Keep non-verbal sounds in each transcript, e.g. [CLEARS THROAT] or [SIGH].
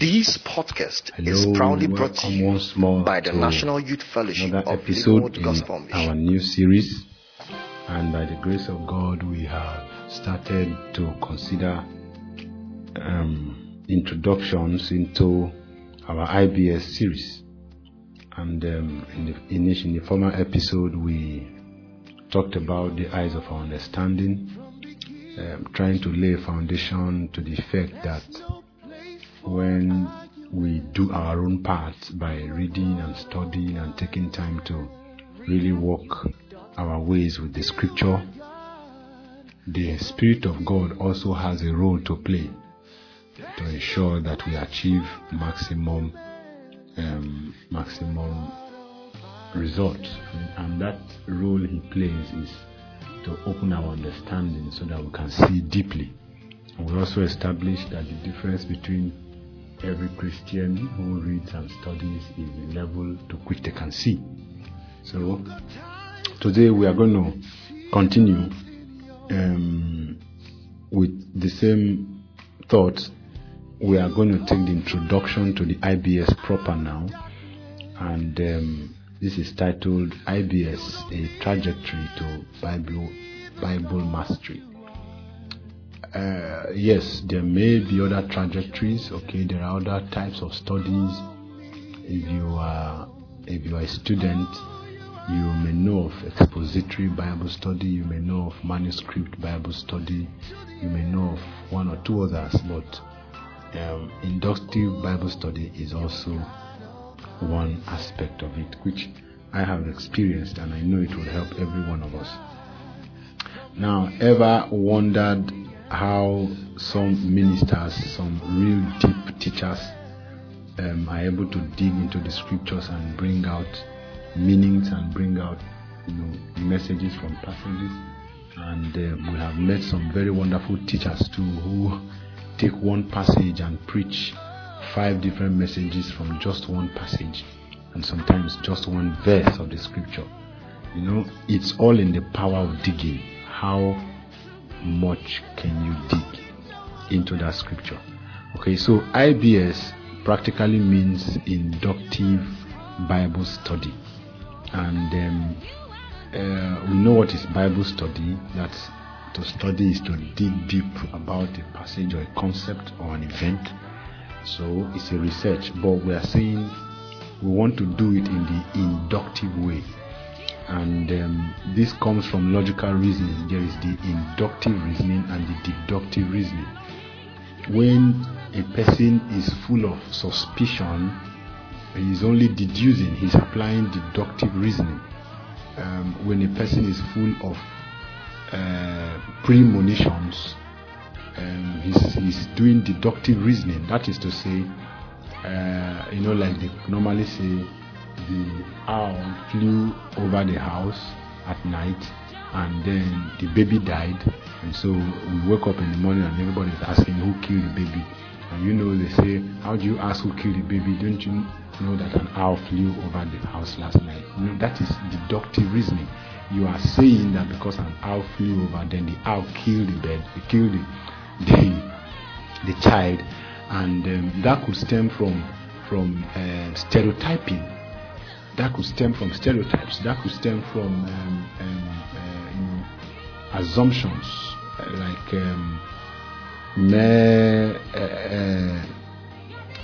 This podcast is proudly brought to you once more by the National Youth Fellowship another of episode Word in Gospel our new series. And by the grace of God, we have started to consider um, introductions into our IBS series. And um, in, the, in, each- in the former episode, we talked about the eyes of our understanding, um, trying to lay a foundation to the effect that when we do our own part by reading and studying and taking time to really walk our ways with the scripture, the Spirit of God also has a role to play to ensure that we achieve maximum um, maximum results. And that role he plays is to open our understanding so that we can see deeply. And we also established that the difference between every Christian who reads and studies is level to which they can see. So today we are going to continue um, with the same thoughts. We are going to take the introduction to the IBS proper now, and um, this is titled IBS: A Trajectory to Bible Bible Mastery uh, yes, there may be other trajectories. Okay, there are other types of studies. If you are if you are a student, you may know of expository Bible study. You may know of manuscript Bible study. You may know of one or two others, but um, inductive Bible study is also one aspect of it, which I have experienced, and I know it will help every one of us. Now, ever wondered how some ministers, some real deep teachers, um, are able to dig into the scriptures and bring out meanings and bring out, you know, messages from passages? And uh, we have met some very wonderful teachers too who take one passage and preach five different messages from just one passage, and sometimes just one verse of the scripture. You know, it's all in the power of digging. How much can you dig into that scripture? Okay, so IBS practically means inductive Bible study, and um, uh, we know what is Bible study. That's to study is to dig deep about a passage or a concept or an event. So it's a research, but we are saying we want to do it in the inductive way and um, this comes from logical reasoning. There is the inductive reasoning and the deductive reasoning. When a person is full of suspicion, he is only deducing, he's applying deductive reasoning. Um, when a person is full of uh, premonitions, um, he's, he's doing deductive reasoning. That is to say, uh, you know, like they normally say, the owl flew over the house at night and then the baby died. And so we woke up in the morning and everybody is asking who killed the baby? And you know they say how do you ask who killed the baby? Don't you know that an owl flew over the house last night? You know that is deductive reasoning. You are saying that because an owl flew over then the owl killed the bed it killed the [LAUGHS] the, the child. And um, that could stem from from uh, stereotyping that could stem from stereotypes. That could stem from um, um, uh, assumptions like um, mere, uh, uh,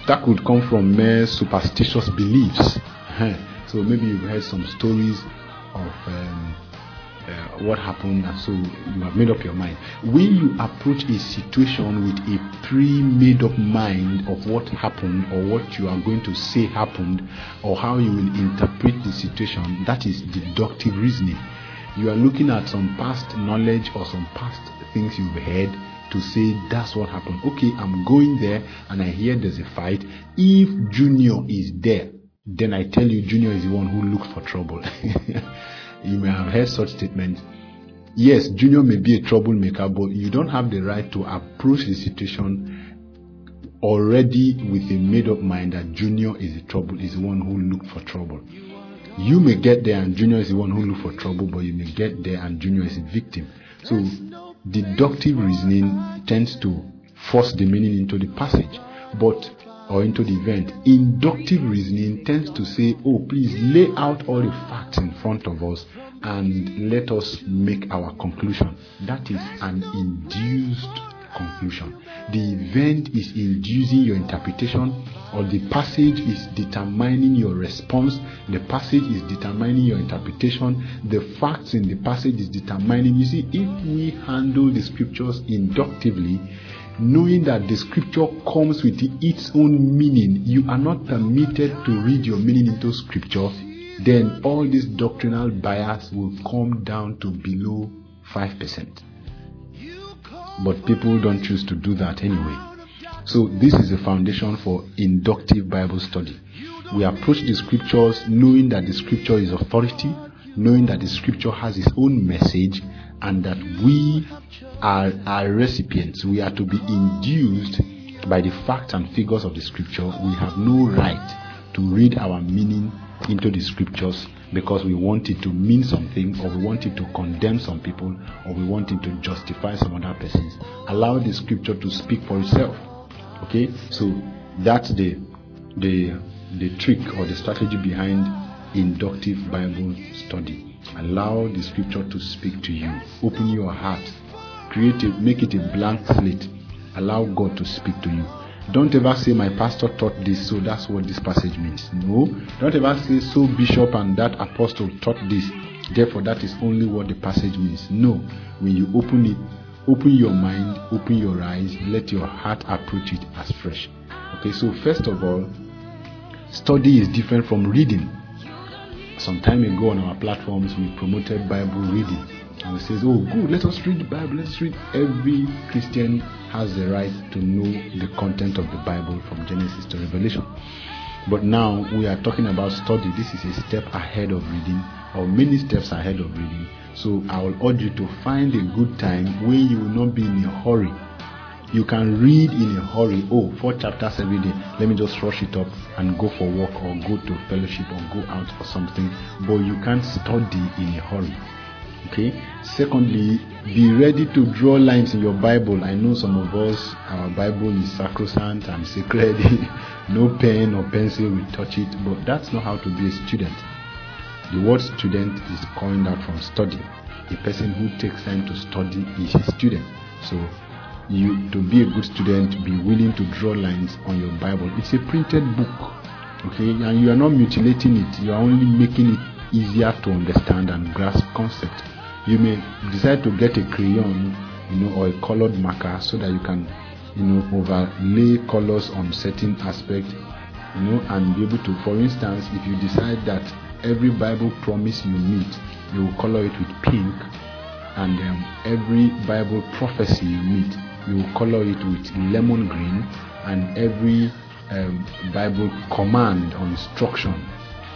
that could come from mere superstitious beliefs. [LAUGHS] So maybe you've heard some stories of um, uh, what happened, and so you have made up your mind. When you approach a situation with a pre-made up mind of what happened or what you are going to say happened or how you will interpret the situation, that is deductive reasoning. You are looking at some past knowledge or some past things you've heard to say that's what happened. Okay, I'm going there and I hear there's a fight. If Junior is there, then I tell you Junior is the one who looked for trouble. [LAUGHS] you may have heard such statements. Yes, Junior may be a troublemaker, but you don't have the right to approach the situation already with a made up mind that Junior is the trouble, is the one who looked for trouble. You may get there and Junior is the one who looked for trouble, but you may get there and Junior is a victim. So deductive reasoning tends to force the meaning into the passage. But or into the event. Inductive reasoning tends to say, oh, please lay out all the facts in front of us and let us make our conclusion. That is an induced conclusion. The event is inducing your interpretation, or the passage is determining your response. The passage is determining your interpretation. The facts in the passage is determining. You see, if we handle the scriptures inductively, knowing that the scripture comes with its own meaning, you are not permitted to read your meaning into scripture, then all this doctrinal bias will come down to below 5%. But people don't choose to do that anyway. So, this is the foundation for inductive Bible study. We approach the scriptures knowing that the scripture is authority, knowing that the scripture has its own message, and that we are, are recipients. We are to be induced by the facts and figures of the scripture. We have no right to read our meaning into the scriptures because we want it to mean something or we want it to condemn some people or we want it to justify some other persons. Allow the scripture to speak for itself. Okay? So that's the the the trick or the strategy behind inductive Bible study. Allow the scripture to speak to you. Open your heart. Create it, make it a blank slate. Allow God to speak to you. Don't ever say my pastor taught this, so that's what this passage means. No. Don't ever say so bishop and that apostle taught this, therefore that is only what the passage means. No. When you open it, open your mind, open your eyes, let your heart approach it as fresh. Okay, so first of all, study is different from reading. Some time ago on our platforms, we promoted Bible reading. And we says, oh, good, let us read the Bible. Let's read. Every Christian has the right to know the content of the Bible from Genesis to Revelation. But now we are talking about study. This is a step ahead of reading, or many steps ahead of reading. So I will urge you to find a good time where you will not be in a hurry. You can read in a hurry. Oh, four chapters every day. Let me just rush it up and go for work or go to fellowship or go out for something. But you can't study in a hurry. Okay. Secondly, be ready to draw lines in your Bible. I know some of us, our Bible is sacrosanct and sacred. [LAUGHS] no pen or pencil will touch it. But that's not how to be a student. The word student is coined out from study. A person who takes time to study is a student. So, you to be a good student, be willing to draw lines on your Bible. It's a printed book, okay, and you are not mutilating it. You are only making it easier to understand and grasp concept. You may decide to get a crayon, you know, or a colored marker so that you can, you know, overlay colors on certain aspects, you know, and be able to. For instance, if you decide that every Bible promise you meet, you will color it with pink, and um, every Bible prophecy you meet, you color it with lemon green, and every um, Bible command or instruction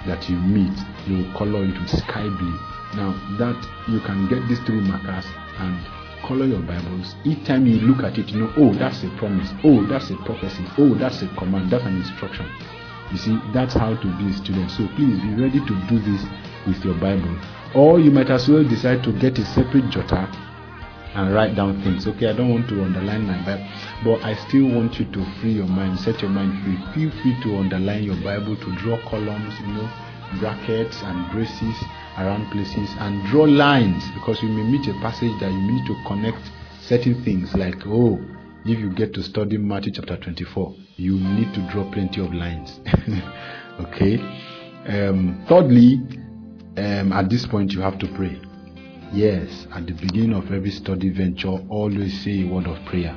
that you meet, you color it with sky blue. Now that you can get these three markers and color your Bibles, each time you look at it, you know, oh, that's a promise, oh, that's a prophecy, oh, that's a command, that's an instruction. You see, that's how to be a student. So please be ready to do this with your Bible. Or you might as well decide to get a separate jotter and write down things. Okay, I don't want to underline my Bible, but I still want you to free your mind, set your mind free. Feel free to underline your Bible, to draw columns, you know, brackets and braces around places, and draw lines because you may meet a passage that you need to connect certain things like, oh, if you get to study Matthew chapter 24, you need to draw plenty of lines. [LAUGHS] okay. Um, thirdly, um, at this point, you have to pray. Yes, at the beginning of every study venture, always say a word of prayer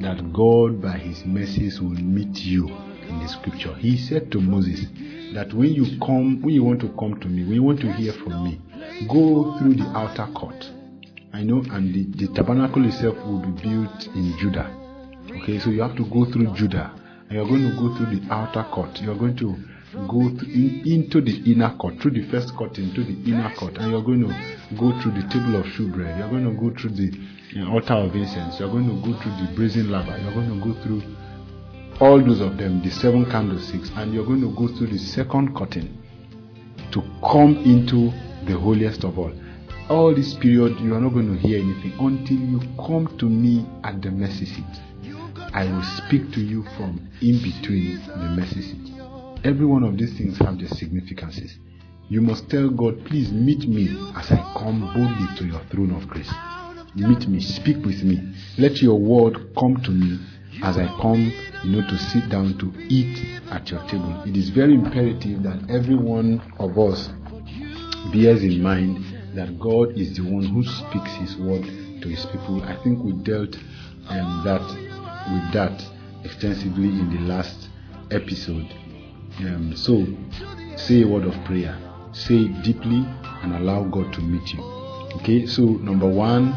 that God, by His mercies, will meet you in the scripture. He said to Moses that when you come, when you want to come to me, when you want to hear from me, go through the outer court. I know, and the, the tabernacle itself will be built in Judah. Okay, so you have to go through Judah, and you're going to go through the outer court. You're going to go in, into the inner court, through the first court into the inner court, and you're going to go through the table of shewbread. You're going to go through the you know, altar of incense. You're going to go through the brazen laver. You're going to go through all those of them, the seven candlesticks, and you're going to go through the second curtain to come into the holiest of all. All this period, you are not going to hear anything until you come to me at the mercy seat. I will speak to you from in between the mercy seat. Every one of these things have their significances. You must tell God, please meet me as I come boldly to your throne of grace. Meet me, speak with me. Let your word come to me as I come, you know, to sit down to eat at your table. It is very imperative that every one of us bears in mind that God is the one who speaks His word to His people. I think we dealt um, that with that extensively in the last episode. Um, so, say a word of prayer, say it deeply, and allow God to meet you. Okay, so number one,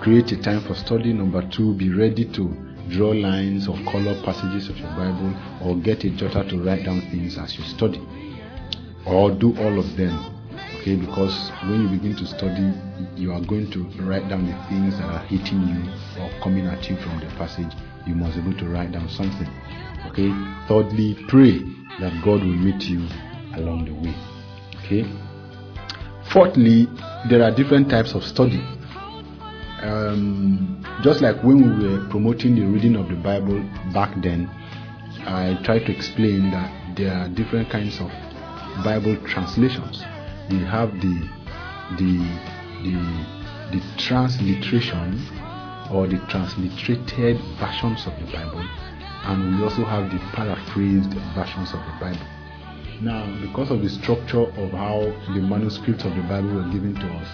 create a time for study. Number two, be ready to draw lines or color passages of your Bible, or get a jotter to write down things as you study, or do all of them okay because when you begin to study you are going to write down the things that are hitting you or coming at you from the passage you must be able to write down something okay thirdly pray that god will meet you along the way okay. Fourthly there are different types of study. Um, just like when we were promoting the reading of the bible back then i tried to explain that there are different kinds of bible translations. We have the the the the transliteration or the transliterated versions of the Bible, and we also have the paraphrased versions of the Bible. Now, because of the structure of how the manuscripts of the Bible were given to us,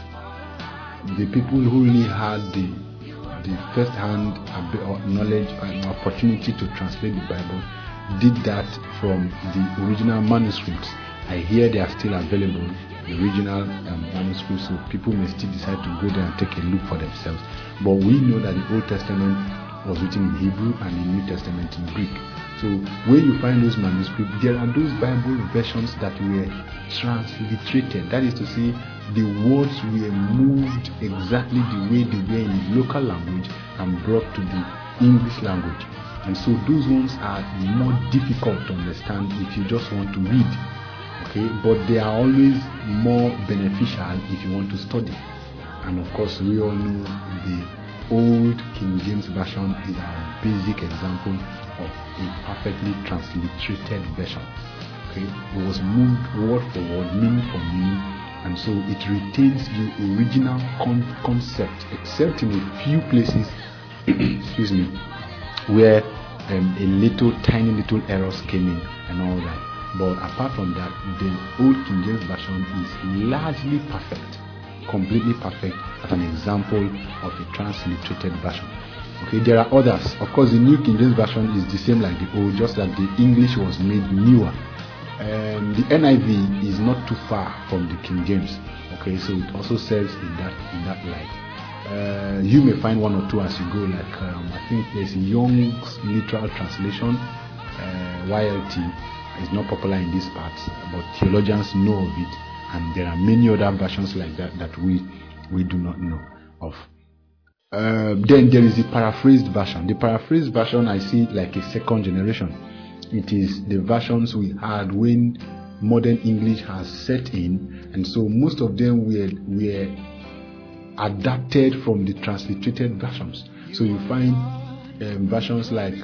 the people who really had the the first-hand knowledge and opportunity to translate the Bible did that from the original manuscripts. I hear they are still available the original um, manuscript, so people may still decide to go there and take a look for themselves. But we know that the Old Testament was written in Hebrew and the New Testament in Greek. So when you find those manuscripts, there are those Bible versions that were transliterated. That is to say, the words were moved exactly the way they were in the local language and brought to the English language. And so those ones are more difficult to understand if you just want to read okay but they are always more beneficial if you want to study and of course we all know the old king james version is our basic example of a perfectly transliterated version. Okay it was moved word for word meaning for meaning and so it retains the original con- concept except in a few places [CLEARS THROAT] excuse me where um, a little tiny little errors came in and all that. But apart from that, the Old King James Version is largely perfect, completely perfect as an example of a transliterated version. Okay, there are others. Of course, the New King James Version is the same like the old, just that the English was made newer. Um, the NIV is not too far from the King James. Okay, so it also serves in that in that light. Uh, you may find one or two as you go. Like um, I think there's a Young's literal translation, uh, YLT is not popular in these parts, but theologians know of it, and there are many other versions like that that we we do not know of. Uh, then there is the paraphrased version. The paraphrased version I see like a second generation. It is the versions we had when modern English has set in, and so most of them were were adapted from the transliterated versions. So you find um, versions like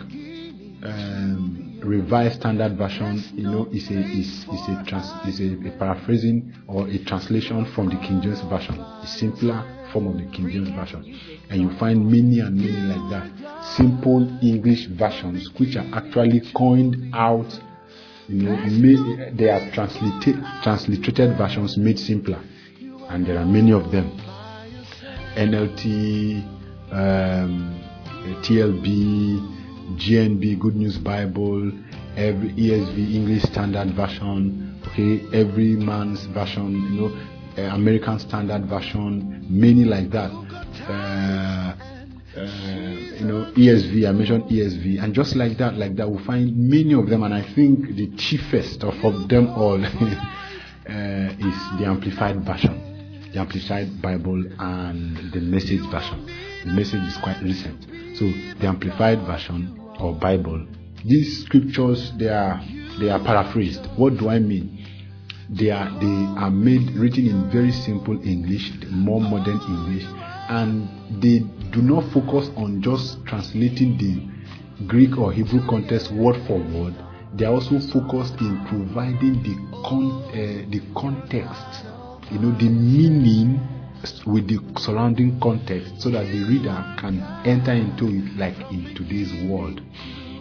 um, revised standard version, you know, is a is, is a trans is a, a, paraphrasing or a translation from the King James version, a simpler form of the King James version, and you find many and many like that. Simple English versions which are actually coined out, you know, made, they are translated transliterated versions made simpler, and there are many of them. NLT, um, TLB. GNB, Good News Bible, every ESV, English Standard Version, okay, every man's version, you know, uh, American Standard Version, many like that. Uh, uh, you know, ESV, I mentioned ESV, and just like that, like that, we find many of them, and I think the chiefest of, of them all [LAUGHS] is the Amplified Version, the Amplified Bible, and the Message Version. The message is quite recent. So the Amplified Version or Bible, these scriptures they are they are paraphrased. What do I mean? They are they are made written in very simple English, more modern English, and they do not focus on just translating the Greek or Hebrew context word for word, they are also focused in providing the con- uh, the context, you know, the meaning with the surrounding context, so that the reader can enter into it like in today's world.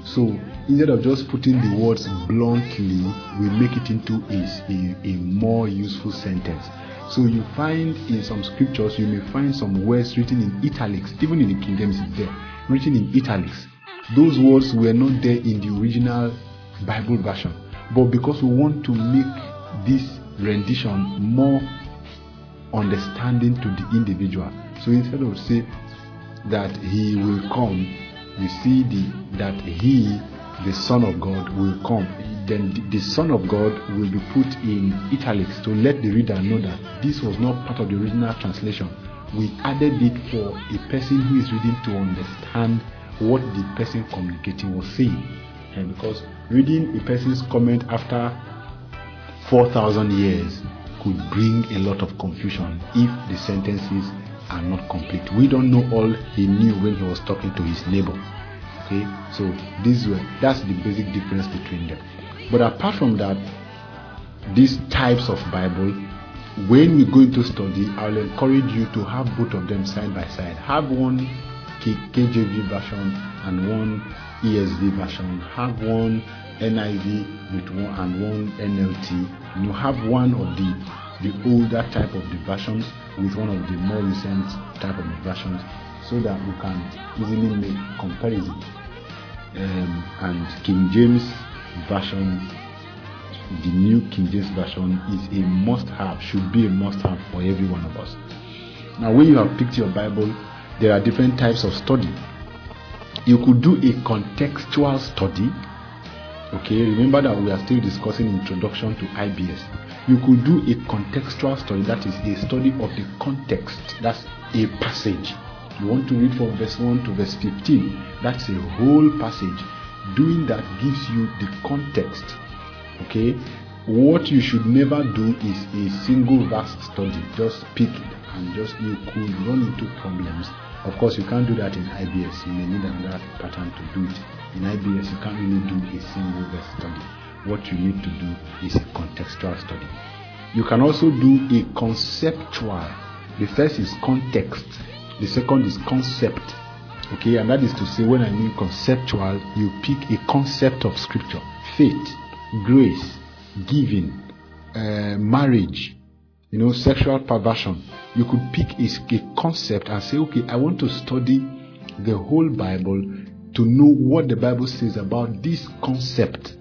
So instead of just putting the words bluntly, we make it into a, a, more useful sentence. So you find in some scriptures, you may find some words written in italics, even in the King James is there, written in italics. Those words were not there in the original Bible version. But because we want to make this rendition more understanding to the individual, so instead of say that he will come, you see the that he, the Son of God, will come. Then the, Son of God will be put in italics to let the reader know that this was not part of the original translation. We added it for a person who is reading to understand what the person communicating was saying. And because reading a person's comment after 4,000 years could bring a lot of confusion if the sentences are not complete. We don't know all he knew when he was talking to his neighbor. Okay, so this way, that's the basic difference between them. But apart from that, these types of Bible, when we go into study, I'll encourage you to have both of them side by side. Have one KJV version and one ESV version. Have one NIV with one and one NLT. You have one of the the older type of versions with one of the more recent type of versions so that you can easily make comparison. Um, and King James version, the new King James version is a must-have, should be a must-have for every one of us. Now, when you have picked your Bible, there are different types of study. You could do a contextual study. Okay, remember that we are still discussing introduction to IBS. You could do a contextual study, that is a study of the context. That's a passage. You want to read from verse 1 to verse 15. That's a whole passage. Doing that gives you the context. Okay? What you should never do is a single verse study. Just pick it and just you could run into problems. Of course, you can't do that in IBS. You may need another pattern to do it. In IBS, you can't really do a single verse study. What you need to do is a contextual study. You can also do a conceptual. The first is context. The second is concept. Okay, and that is to say, when I mean conceptual, you pick a concept of scripture, faith, grace, giving, uh, marriage, you know, sexual perversion. You could pick a, a concept and say, okay, I want to study the whole Bible to know what the Bible says about this concept.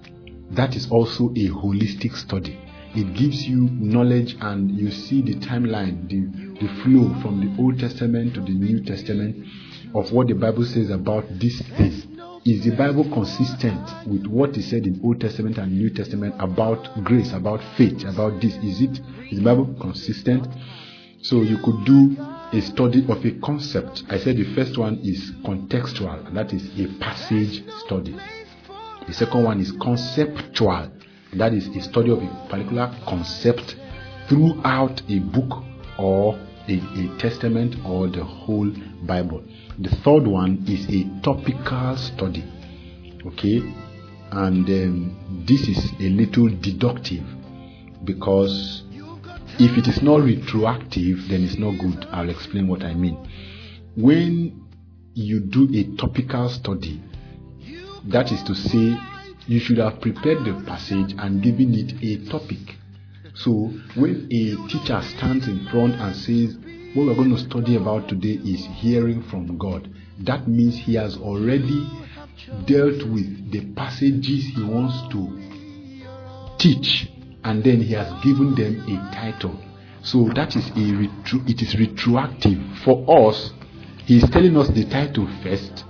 That is also a holistic study. It gives you knowledge and you see the timeline, the, the flow from the Old Testament to the New Testament of what the Bible says about these things. Is the Bible consistent with what is said in Old Testament and New Testament about grace, about faith, about this? Is it is the Bible consistent? So you could do a study of a concept. I said the first one is contextual, that is a passage study. The second one is conceptual, that is a study of a particular concept throughout a book or a, a testament or the whole Bible. The third one is a topical study. Okay, and um, this is a little deductive because if it is not retroactive, then it's not good. I'll explain what I mean. When you do a topical study, that is to say, you should have prepared the passage and given it a topic. So when a teacher stands in front and says, What we're going to study about today is hearing from God, that means he has already dealt with the passages he wants to teach and then he has given them a title. So that is a retro, it is retroactive for us. He is telling us the title first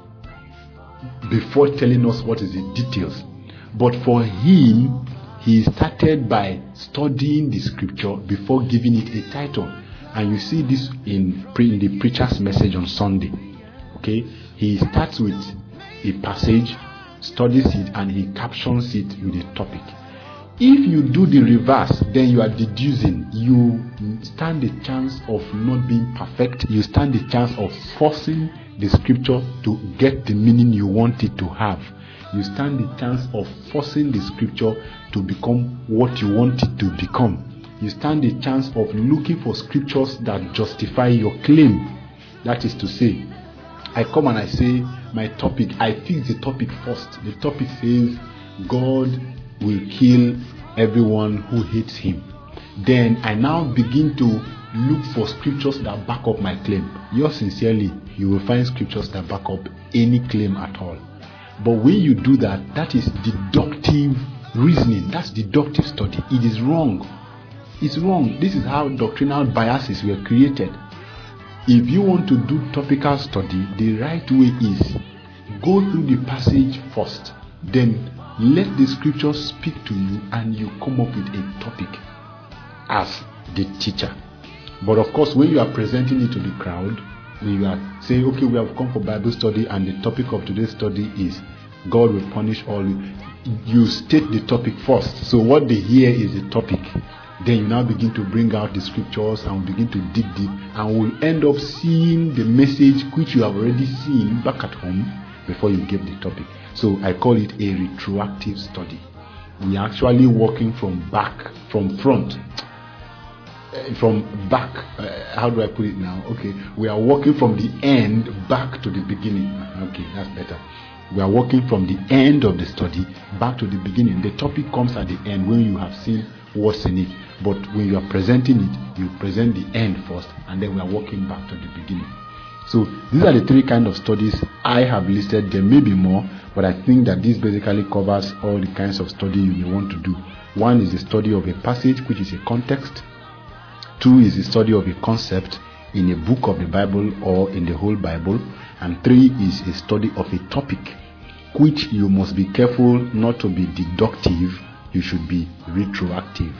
before telling us what is the details. But for him, he started by studying the scripture before giving it a title. And you see this in, in the preacher's message on Sunday. Okay, he starts with a passage, studies it, and he captions it with a topic. If you do the reverse, then you are deducing. You stand the chance of not being perfect. You stand the chance of forcing the scripture to get the meaning you want it to have. You stand the chance of forcing the scripture to become what you want it to become. You stand the chance of looking for scriptures that justify your claim. That is to say, I come and I say, my topic, I fix the topic first. The topic says, God will kill everyone who hates him. Then I now begin to look for scriptures that back up my claim. Yours sincerely, you will find scriptures that back up any claim at all. But when you do that, that is deductive reasoning. That's deductive study. It is wrong. It's wrong. This is how doctrinal biases were created. If you want to do topical study, the right way is go through the passage first, then let the scripture speak to you and you come up with a topic as the teacher. But of course, when you are presenting it to the crowd, when you are saying, okay, we have come for Bible study and the topic of today's study is God will punish all you, you state the topic first. So what they hear is the topic. Then you now begin to bring out the scriptures and begin to dig deep and will end up seeing the message which you have already seen back at home before you give the topic. So I call it a retroactive study. We are actually working from back, from front, uh, from back. Uh, how do I put it now? Okay, we are working from the end back to the beginning. Okay, that's better. We are working from the end of the study back to the beginning. The topic comes at the end when you have seen what's in it. But when you are presenting it, you present the end first, and then we are walking back to the beginning. So these are the three kind of studies I have listed. There may be more, but I think that this basically covers all the kinds of study you may want to do. One is the study of a passage, which is a context. Two is the study of a concept in a book of the Bible or in the whole Bible. And three is a study of a topic, which you must be careful not to be deductive, you should be retroactive.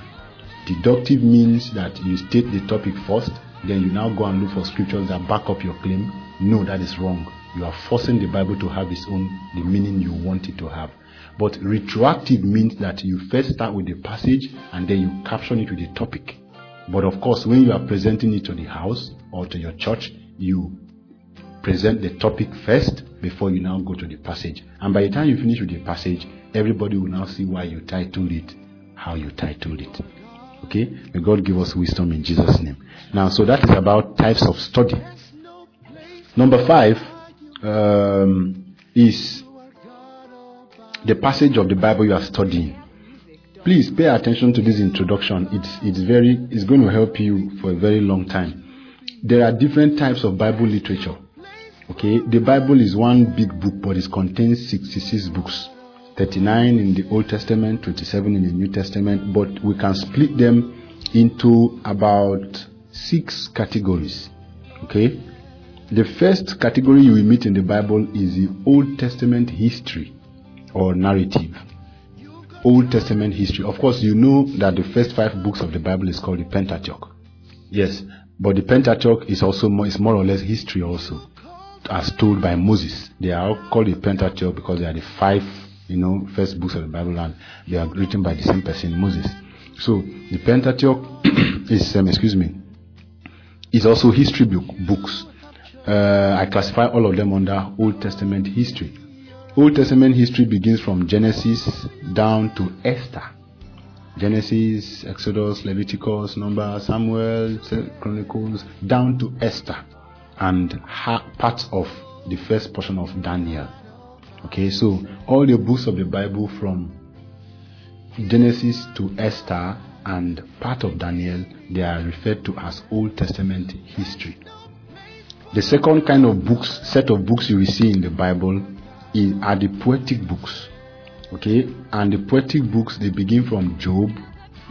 Deductive means that you state the topic first, then you now go and look for scriptures that back up your claim. No, that is wrong. You are forcing the Bible to have its own the meaning you want it to have. But retroactive means that you first start with the passage and then you caption it with the topic. But of course, when you are presenting it to the house or to your church, you present the topic first before you now go to the passage. And by the time you finish with the passage, everybody will now see why you titled it, how you titled it. Okay? May God give us wisdom in Jesus' name. Now, so that is about types of study. Number five um, is the passage of the Bible you are studying. Please pay attention to this introduction. It's it's very it's going to help you for a very long time. There are different types of Bible literature. Okay, the Bible is one big book, but it contains 66 books. 39 in the Old Testament, 27 in the New Testament, but we can split them into about six categories. Okay? The first category you will meet in the Bible is the Old Testament history or narrative. Old Testament history. Of course, you know that the first five books of the Bible is called the Pentateuch. Yes, but the Pentateuch is also more, is more or less history also, as told by Moses. They are all called the Pentateuch because they are the five you know, first books of the Bible, and they are written by the same person, Moses. So the Pentateuch [CLEARS THROAT] is, um, excuse me, is also history book, books. Uh, I classify all of them under Old Testament history. Old Testament history begins from Genesis down to Esther. Genesis, Exodus, Leviticus, Numbers, Samuel, Chronicles, down to Esther, and parts of the first portion of Daniel. Okay, so all the books of the Bible from Genesis to Esther and part of Daniel, they are referred to as Old Testament history. The second kind of books, set of books you will see in the Bible is, are the poetic books. Okay, and the poetic books they begin from Job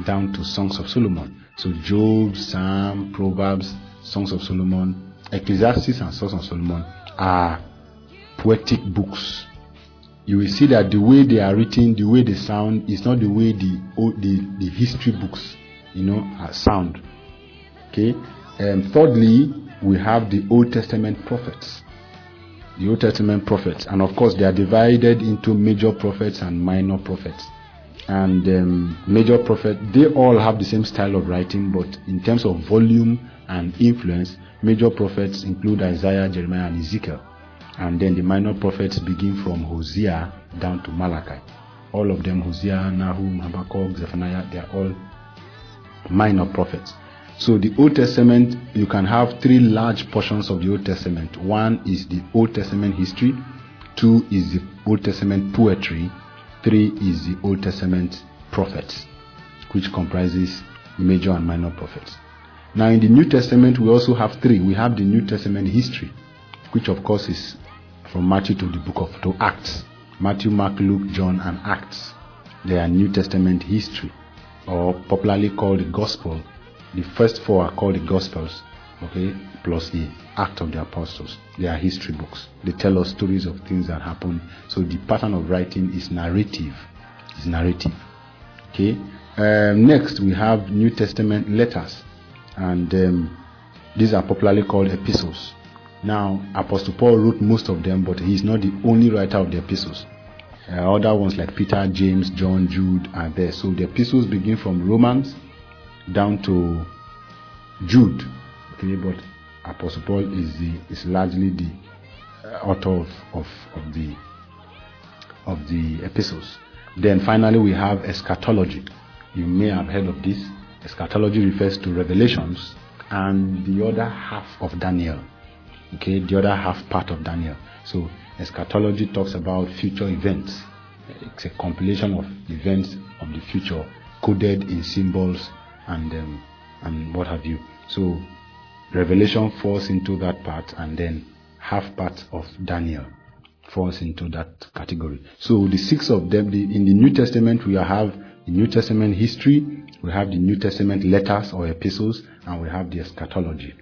down to Songs of Solomon. So Job, Psalm, Proverbs, Songs of Solomon, Ecclesiastes, and Songs of Solomon are poetic books you will see that the way they are written, the way they sound, is not the way the the, the history books, you know, sound. Okay. And thirdly, we have the Old Testament prophets. The Old Testament prophets, and of course, they are divided into major prophets and minor prophets. And um, major prophets, they all have the same style of writing, but in terms of volume and influence, major prophets include Isaiah, Jeremiah, and Ezekiel. And then the minor prophets begin from Hosea down to Malachi. All of them, Hosea, Nahum, Habakkuk, Zephaniah, they are all minor prophets. So the Old Testament, you can have three large portions of the Old Testament. One is the Old Testament history, two is the Old Testament poetry, three is the Old Testament prophets, which comprises major and minor prophets. Now in the New Testament, we also have three. We have the New Testament history, which of course is from Matthew to the book of to Acts. Matthew, Mark, Luke, John, and Acts. They are New Testament history, or popularly called the Gospel. The first four are called the Gospels, okay, plus the Act of the Apostles. They are history books. They tell us stories of things that happened. So the pattern of writing is narrative. Is narrative. Okay. Um, next, we have New Testament letters, and um, these are popularly called epistles. Now, Apostle Paul wrote most of them, but he is not the only writer of the epistles. Uh, other ones like Peter, James, John, Jude are there. So the epistles begin from Romans down to Jude. Okay, but Apostle Paul is the is largely the uh, author of, of, of the of the epistles. Then finally we have eschatology. You may have heard of this. Eschatology refers to revelations and the other half of Daniel. Okay, the other half part of Daniel. So eschatology talks about future events. It's a compilation of events of the future coded in symbols and um, and what have you. So Revelation falls into that part, and then half part of Daniel falls into that category. So the six of them, the, in the New Testament, we have the New Testament history, we have the New Testament letters or epistles, and we have the eschatology.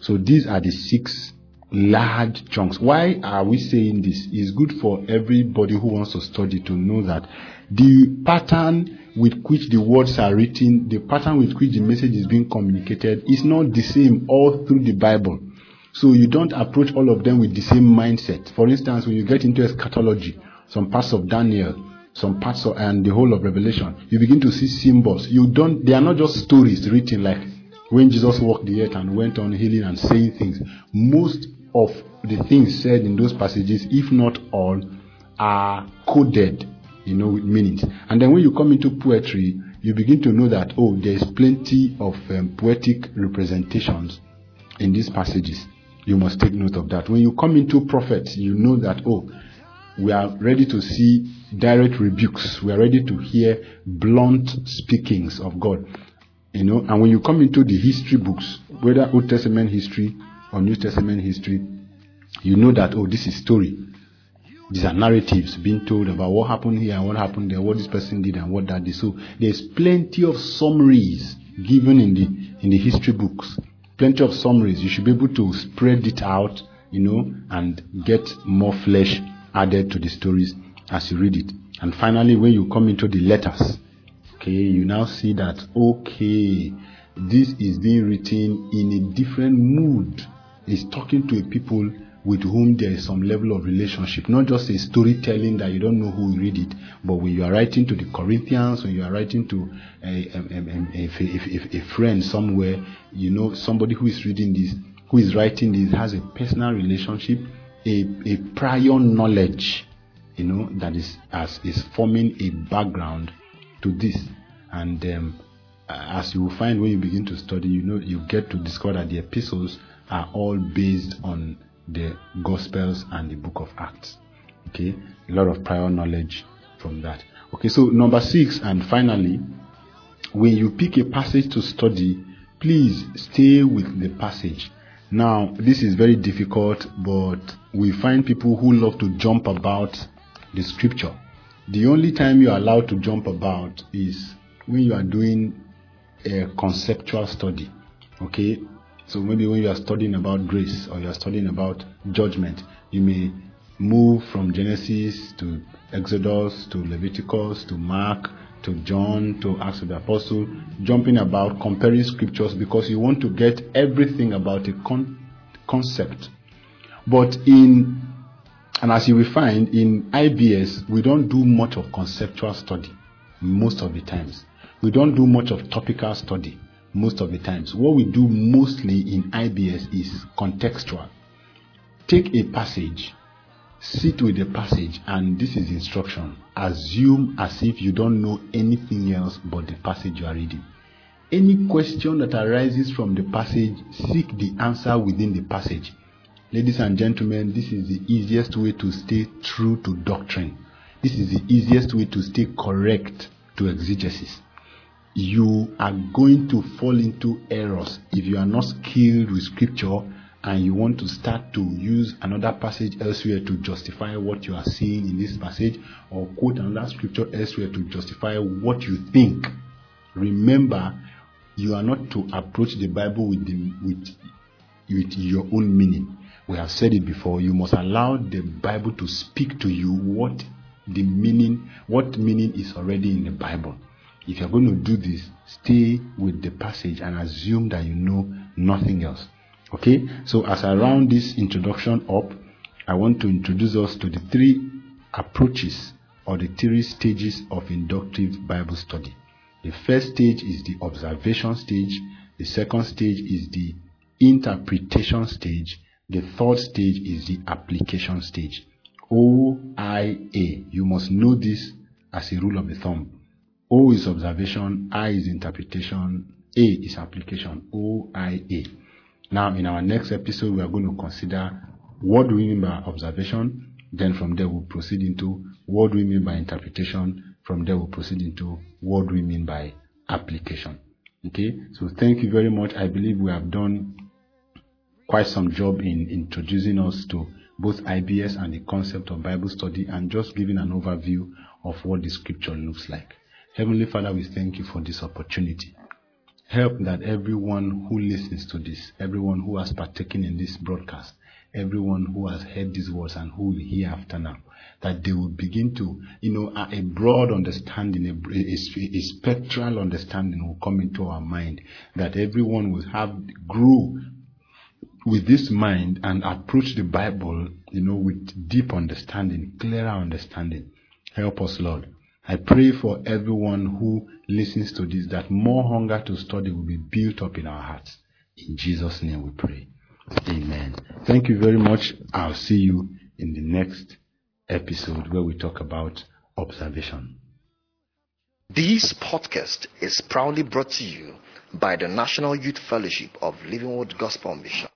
So these are the six large chunks. Why are we saying this? It's good for everybody who wants to study to know that the pattern with which the words are written, the pattern with which the message is being communicated is not the same all through the Bible. So you don't approach all of them with the same mindset. For instance, when you get into eschatology, some parts of Daniel, some parts of, and the whole of Revelation, you begin to see symbols. You don't, they are not just stories written like when Jesus walked the earth and went on healing and saying things. Most of the things said in those passages, if not all, are coded you know, with meanings. And then when you come into poetry, you begin to know that, oh, there is plenty of um, poetic representations in these passages. You must take note of that. When you come into prophets, you know that, oh, we are ready to see direct rebukes. We are ready to hear blunt speakings of God. You know, and when you come into the history books, whether Old Testament history or New Testament history, you know that, oh, this is story. These are narratives being told about what happened here and what happened there, what this person did and what that did. So there's plenty of summaries given in the in the history books. Plenty of summaries. You should be able to spread it out, you know, and get more flesh added to the stories as you read it. And finally, when you come into the letters, okay, you now see that okay, this is being written in a different mood. It's talking to a people with whom there is some level of relationship, not just a storytelling that you don't know who will read it, but when you are writing to the Corinthians, when you are writing to a, a, a, a, friend somewhere, you know, somebody who is reading this, who is writing this, has a personal relationship, a, a prior knowledge, you know, that is as is forming a background to this, and um, as you will find when you begin to study, you know, you get to discover that the epistles are all based on the Gospels and the book of Acts. Okay, a lot of prior knowledge from that. Okay, so number six, and finally, when you pick a passage to study, please stay with the passage. Now, this is very difficult, but we find people who love to jump about the scripture. The only time you are allowed to jump about is when you are doing a conceptual study. Okay, so maybe when you are studying about grace or you are studying about judgment, you may move from Genesis to Exodus to Leviticus to Mark to John to Acts of the Apostle, jumping about, comparing scriptures because you want to get everything about a con- concept. But in, and as you will find, in IBS, we don't do much of conceptual study most of the times. We don't do much of topical study most of the times. What we do mostly in IBS is contextual. Take a passage sit with the passage, and this is instruction. Assume as if you don't know anything else but the passage you are reading. Any question that arises from the passage, seek the answer within the passage. Ladies and gentlemen, this is the easiest way to stay true to doctrine. This is the easiest way to stay correct to exegesis. You are going to fall into errors if you are not skilled with scripture and you want to start to use another passage elsewhere to justify what you are seeing in this passage or quote another scripture elsewhere to justify what you think. Remember, you are not to approach the Bible with, the, with, with your own meaning. We have said it before. You must allow the Bible to speak to you what the meaning, what meaning is already in the Bible. If you're going to do this, stay with the passage and assume that you know nothing else. Okay, so as I round this introduction up, I want to introduce us to the three approaches or the three stages of inductive Bible study. The first stage is the observation stage, the second stage is the interpretation stage, the third stage is the application stage. O-I-A. You must know this as a rule of the thumb. O is observation, I is interpretation, A is application. O-I-A. Now, in our next episode, we are going to consider what do we mean by observation. Then from there, we'll proceed into what do we mean by interpretation. From there, we'll proceed into what do we mean by application. Okay, so thank you very much. I believe we have done quite some job in introducing us to both IBS and the concept of Bible study and just giving an overview of what the scripture looks like. Heavenly Father, we thank you for this opportunity. Help that everyone who listens to this, everyone who has partaken in this broadcast, everyone who has heard these words and who will hear after now, that they will begin to, you know, a, broad understanding, a, a, a, spectral understanding will come into our mind, that everyone will have, grow with this mind and approach the Bible, you know, with deep understanding, clearer understanding. Help us, Lord. I pray for everyone who listens to this that more hunger to study will be built up in our hearts. In Jesus' name we pray. Amen. Thank you very much. I'll see you in the next episode where we talk about observation. This podcast is proudly brought to you by the National Youth Fellowship of Living Word Gospel Mission.